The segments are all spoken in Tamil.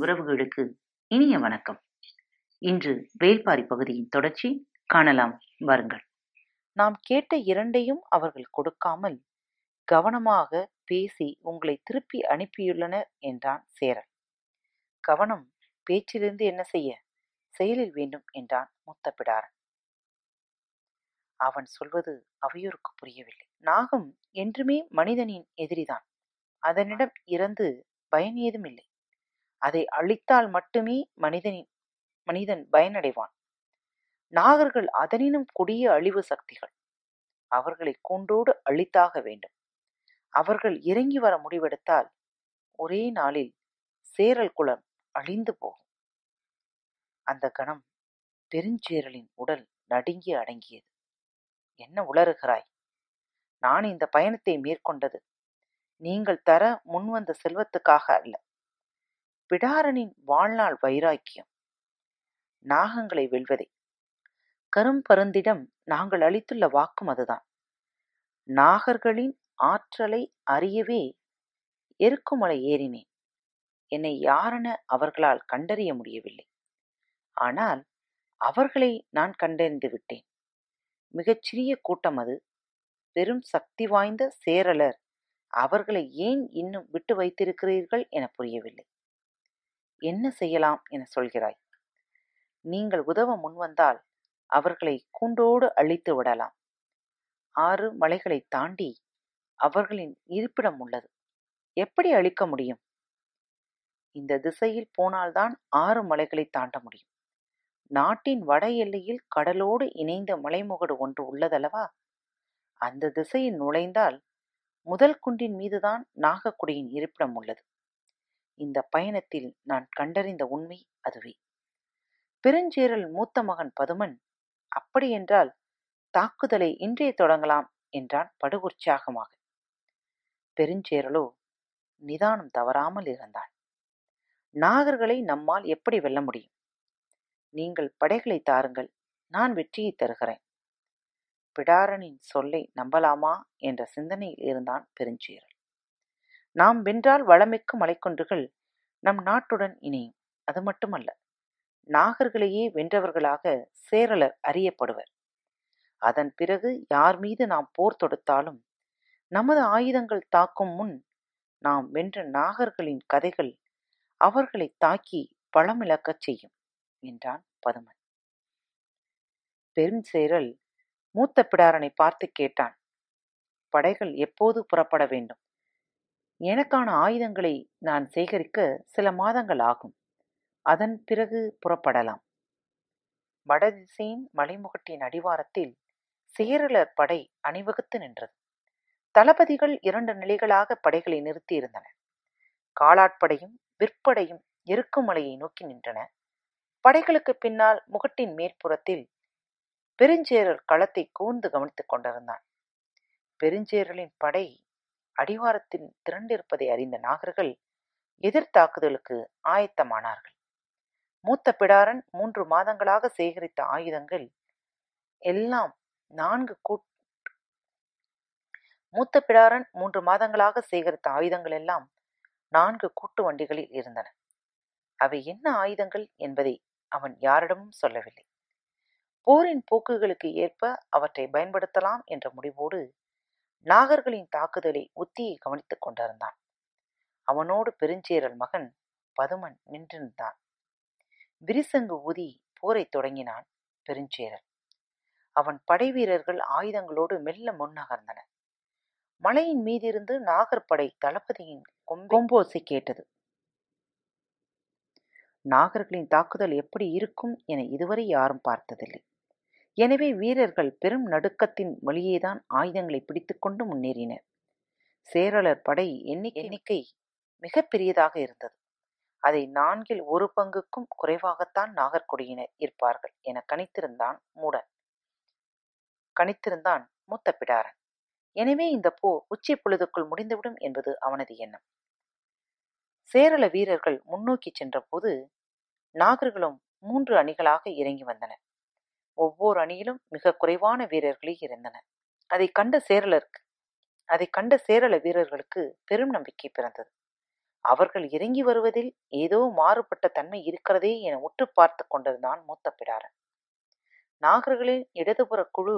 உறவுகளுக்கு இனிய வணக்கம். இன்று வேல்பாரி பகுதியின் தொடர்ச்சி காணலாம். வாருங்கள். நாம் கேட்ட இரண்டையும் அவர்கள் கொடுக்காமல் கவனமாக பேசி உங்களை திருப்பி அனுப்பியுள்ளனர் என்றான் சேரன். கவனம் பேச்சிலிருந்து என்ன செய்ய? செயலில் வேண்டும் என்றான் முத்தப்பிடாரன். அவன் சொல்வது அவையோருக்கு புரியவில்லை. நாகம் என்றுமே மனிதனின் எதிரிதான். அதனிடம் இறந்து பயன் ஏதும் இல்லை. அதை அழித்தால் மட்டுமே மனிதனின் மனிதன் பயனடைவான். நாகர்கள் அதனினும் கொடிய அழிவு சக்திகள். அவர்களை கூண்டோடு அழித்தாக வேண்டும். அவர்கள் இறங்கி வர முடிவெடுத்தால் ஒரே நாளில் சேரல் குளம் அழிந்து போகும். அந்த கணம் பெருஞ்சேரலின் உடல் நடுங்கி அடங்கியது. என்ன உளறுகிறாய்? நான் இந்த பயணத்தை மேற்கொண்டது. நீங்கள் தர முன்வந்த செல்வத்துக்காக அல்ல. பிடாரனின் வாழ்நாள் வைராக்கியம். நாகங்களை வெல்வதே. கரும்பருந்திடம் நாங்கள் அளித்துள்ள வாக்கும் அதுதான். நாகர்களின் ஆற்றலை அறியவே எருக்குமலை ஏறினேன். என்னை யாரென அவர்களால் கண்டறிய முடியவில்லை. ஆனால் அவர்களை நான் கண்டறிந்து விட்டேன். மிகச்சிறிய கூட்டம் அது. பெரும் சக்தி வாய்ந்த சேரலர். அவர்களை ஏன் இன்னும் விட்டு வைத்திருக்கிறீர்கள் என புரியவில்லை. என்ன செய்யலாம் என சொல்கிறாய். நீங்கள் உதவ முன்வந்தால் அவர்களை கூண்டோடு அழித்து விடலாம். ஆறு மலைகளை தாண்டி அவர்களின் இருப்பிடம் உள்ளது. எப்படி அழிக்க முடியும்? இந்த திசையில் போனால்தான் ஆறு மலைகளை தாண்ட முடியும். நாட்டின் வட எல்லையில் கடலோடு இணைந்த மலைமுகடு ஒன்று உள்ளதல்லவா? அந்த திசையில் நுழைந்தால் முதல் குன்றின் மீதுதான் நாகக்குடியின் இருப்பிடம் உள்ளது. இந்த பயணத்தில் நான் கண்டறிந்த உண்மை அதுவே. பெருஞ்சேரல் மூத்த மகன் பதுமன் அப்படியென்றால் தாக்குதலை இன்றே தொடங்கலாம் என்றான் படுஉற்சாகமாக. பெருஞ்சேரலோ நிதானம் தவறாமல் இருந்தாள். நாகர்களை நம்மால் எப்படி வெல்ல முடியும்? நீங்கள் படைகளை தாருங்கள் நான் வெற்றியை தருகிறேன். பிடாரனின் சொல்லை நம்பலாமா? என்ற சிந்தனையில் இருந்தான் பெருஞ்சேரல். நாம் வென்றால் வளமிக்க மலைக்குன்றுகள் நம் நாட்டுடன் இணையும் அது மட்டுமல்ல நாகர்களையே வென்றவர்களாக சேரலர் அறியப்படுவர். அதன் பிறகு யார் மீது நாம் போர் தொடுத்தாலும் நமது ஆயுதங்கள் தாக்கும் முன் நாம் வென்ற நாகர்களின் கதைகள் அவர்களை தாக்கி பழமிழக்கச் செய்யும் என்றான் பதுமன் பெருஞ்சேரல் மூத்த பிடாரனை பார்த்து கேட்டான் படைகள் எப்போது புறப்பட வேண்டும்? எனக்கான ஆயுதங்களை நான் சேகரிக்க சில மாதங்கள் ஆகும். அதன் பிறகு புறப்படலாம். வடதிசையின் மலைமுகட்டின் அடிவாரத்தில் சேரலர் படை அணிவகுத்து நின்றது. தளபதிகள் இரண்டு நிலைகளாக படைகளை நிறுத்தியிருந்தன. காலாட்படையும் விற்படையும் எருக்குமலையை நோக்கி நின்றன. படைகளுக்கு பின்னால் முகட்டின் மேற்புறத்தில் பெருஞ்சேரல் களத்தை கூர்ந்து கவனித்துக் கொண்டிருந்தான். பெருஞ்சேரலின் படை அடிவாரத்தில் திரண்டிருப்பதை அறிந்த நாகர்கள் எதிர்த்தாக்குதலுக்கு ஆயத்தமானார்கள். மூத்த பிடாரன் மூன்று மாதங்களாக சேகரித்த ஆயுதங்கள் எல்லாம் நான்கு கூட் மூத்த பிடாரன் மூன்று மாதங்களாக சேகரித்த ஆயுதங்கள் எல்லாம் நான்கு கூட்டு வண்டிகளில் இருந்தன. அவை என்ன ஆயுதங்கள் என்பதை அவன் யாரிடமும் சொல்லவில்லை. போரின் போக்குகளுக்கு ஏற்ப அவற்றை பயன்படுத்தலாம் என்ற முடிவோடு நாகர்களின் தாக்குதலை உத்தியை கவனித்துக் கொண்டிருந்தான். அவனோடு பெருஞ்சேரல் மகன் பதுமன் நின்றிருந்தான். விரிசங்கு ஊதி போரை தொடங்கினான் பெருஞ்சேரல். அவன் படை வீரர்கள் ஆயுதங்களோடு மெல்ல முன்னகர்ந்தனர். மலையின் மீதிருந்து நாகர்படை தளபதியின் கொம்போசை கேட்டது. நாகர்களின் தாக்குதல் எப்படி இருக்கும் என இதுவரை யாரும் பார்த்ததில்லை. எனவே வீரர்கள் பெரும் நடுக்கத்தின் வழியேதான் ஆயுதங்களை பிடித்துக்கொண்டு முன்னேறினர். சேரலர் படை எண்ணிக்கை எண்ணிக்கை மிக பெரியதாக இருந்தது. அதை நான்கில் ஒரு பங்குக்கும் குறைவாகத்தான் நாகர்கொடியினர் இருப்பார்கள் என கணித்திருந்தான் மூடன். கணித்திருந்தான் மூத்த பிடாரன். எனவே இந்த போர் உச்சி பொழுதுக்குள் முடிந்துவிடும் என்பது அவனது எண்ணம். சேரள வீரர்கள் முன்னோக்கி சென்றபோது நாகர்களும் மூன்று அணிகளாக இறங்கி வந்தனர். ஒவ்வொரு அணியிலும் மிக குறைவான வீரர்களே இருந்தனர். அதை கண்ட சேரலருக்கு அதை கண்ட சேரள வீரர்களுக்கு பெரும் நம்பிக்கை பிறந்தது. அவர்கள் இறங்கி வருவதில் ஏதோ மாறுபட்ட தன்மை இருக்கிறதே என உற்று பார்த்து கொண்டிருந்தான் மூத்த பிடாரன். நாகர்களின் இடதுபுற குழு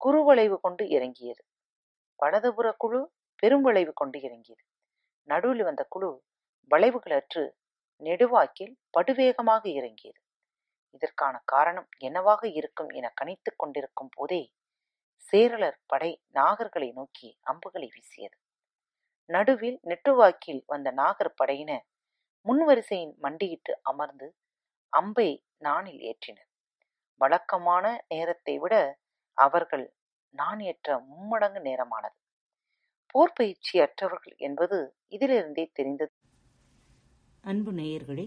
குறுவளைவு கொண்டு இறங்கியது. வலதுபுற குழு பெரும் வளைவு கொண்டு இறங்கியது. நடுவில் வந்த குழு வளைவுகளற்று நெடுவாக்கில் படுவேகமாக இறங்கியது. இதற்கான காரணம் என்னவாக இருக்கும் என கணித்துக் கொண்டிருக்கும் போதே சேரலர் படை நாகர்களை நோக்கி அம்புகளை வீசியது. நடுவில் நெட்டுவாக்கில் வந்த நாகர் படையினர் முன்வரிசையின் மண்டியிட்டு அமர்ந்து அம்பை நானில் ஏற்றினர். வழக்கமான நேரத்தை விட அவர்கள் நான் ஏற்ற மும்மடங்கு நேரமானது. போர் பயிற்சி அற்றவர்கள் என்பது இதிலிருந்தே தெரிந்தது. அன்பு நேயர்களே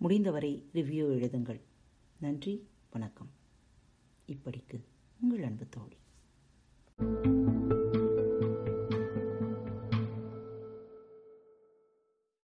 முடிந்தவரை ரிவ்யூ எழுதுங்கள். நன்றி வணக்கம். இப்படிக்கு உங்கள் அன்பு தோழி. thank you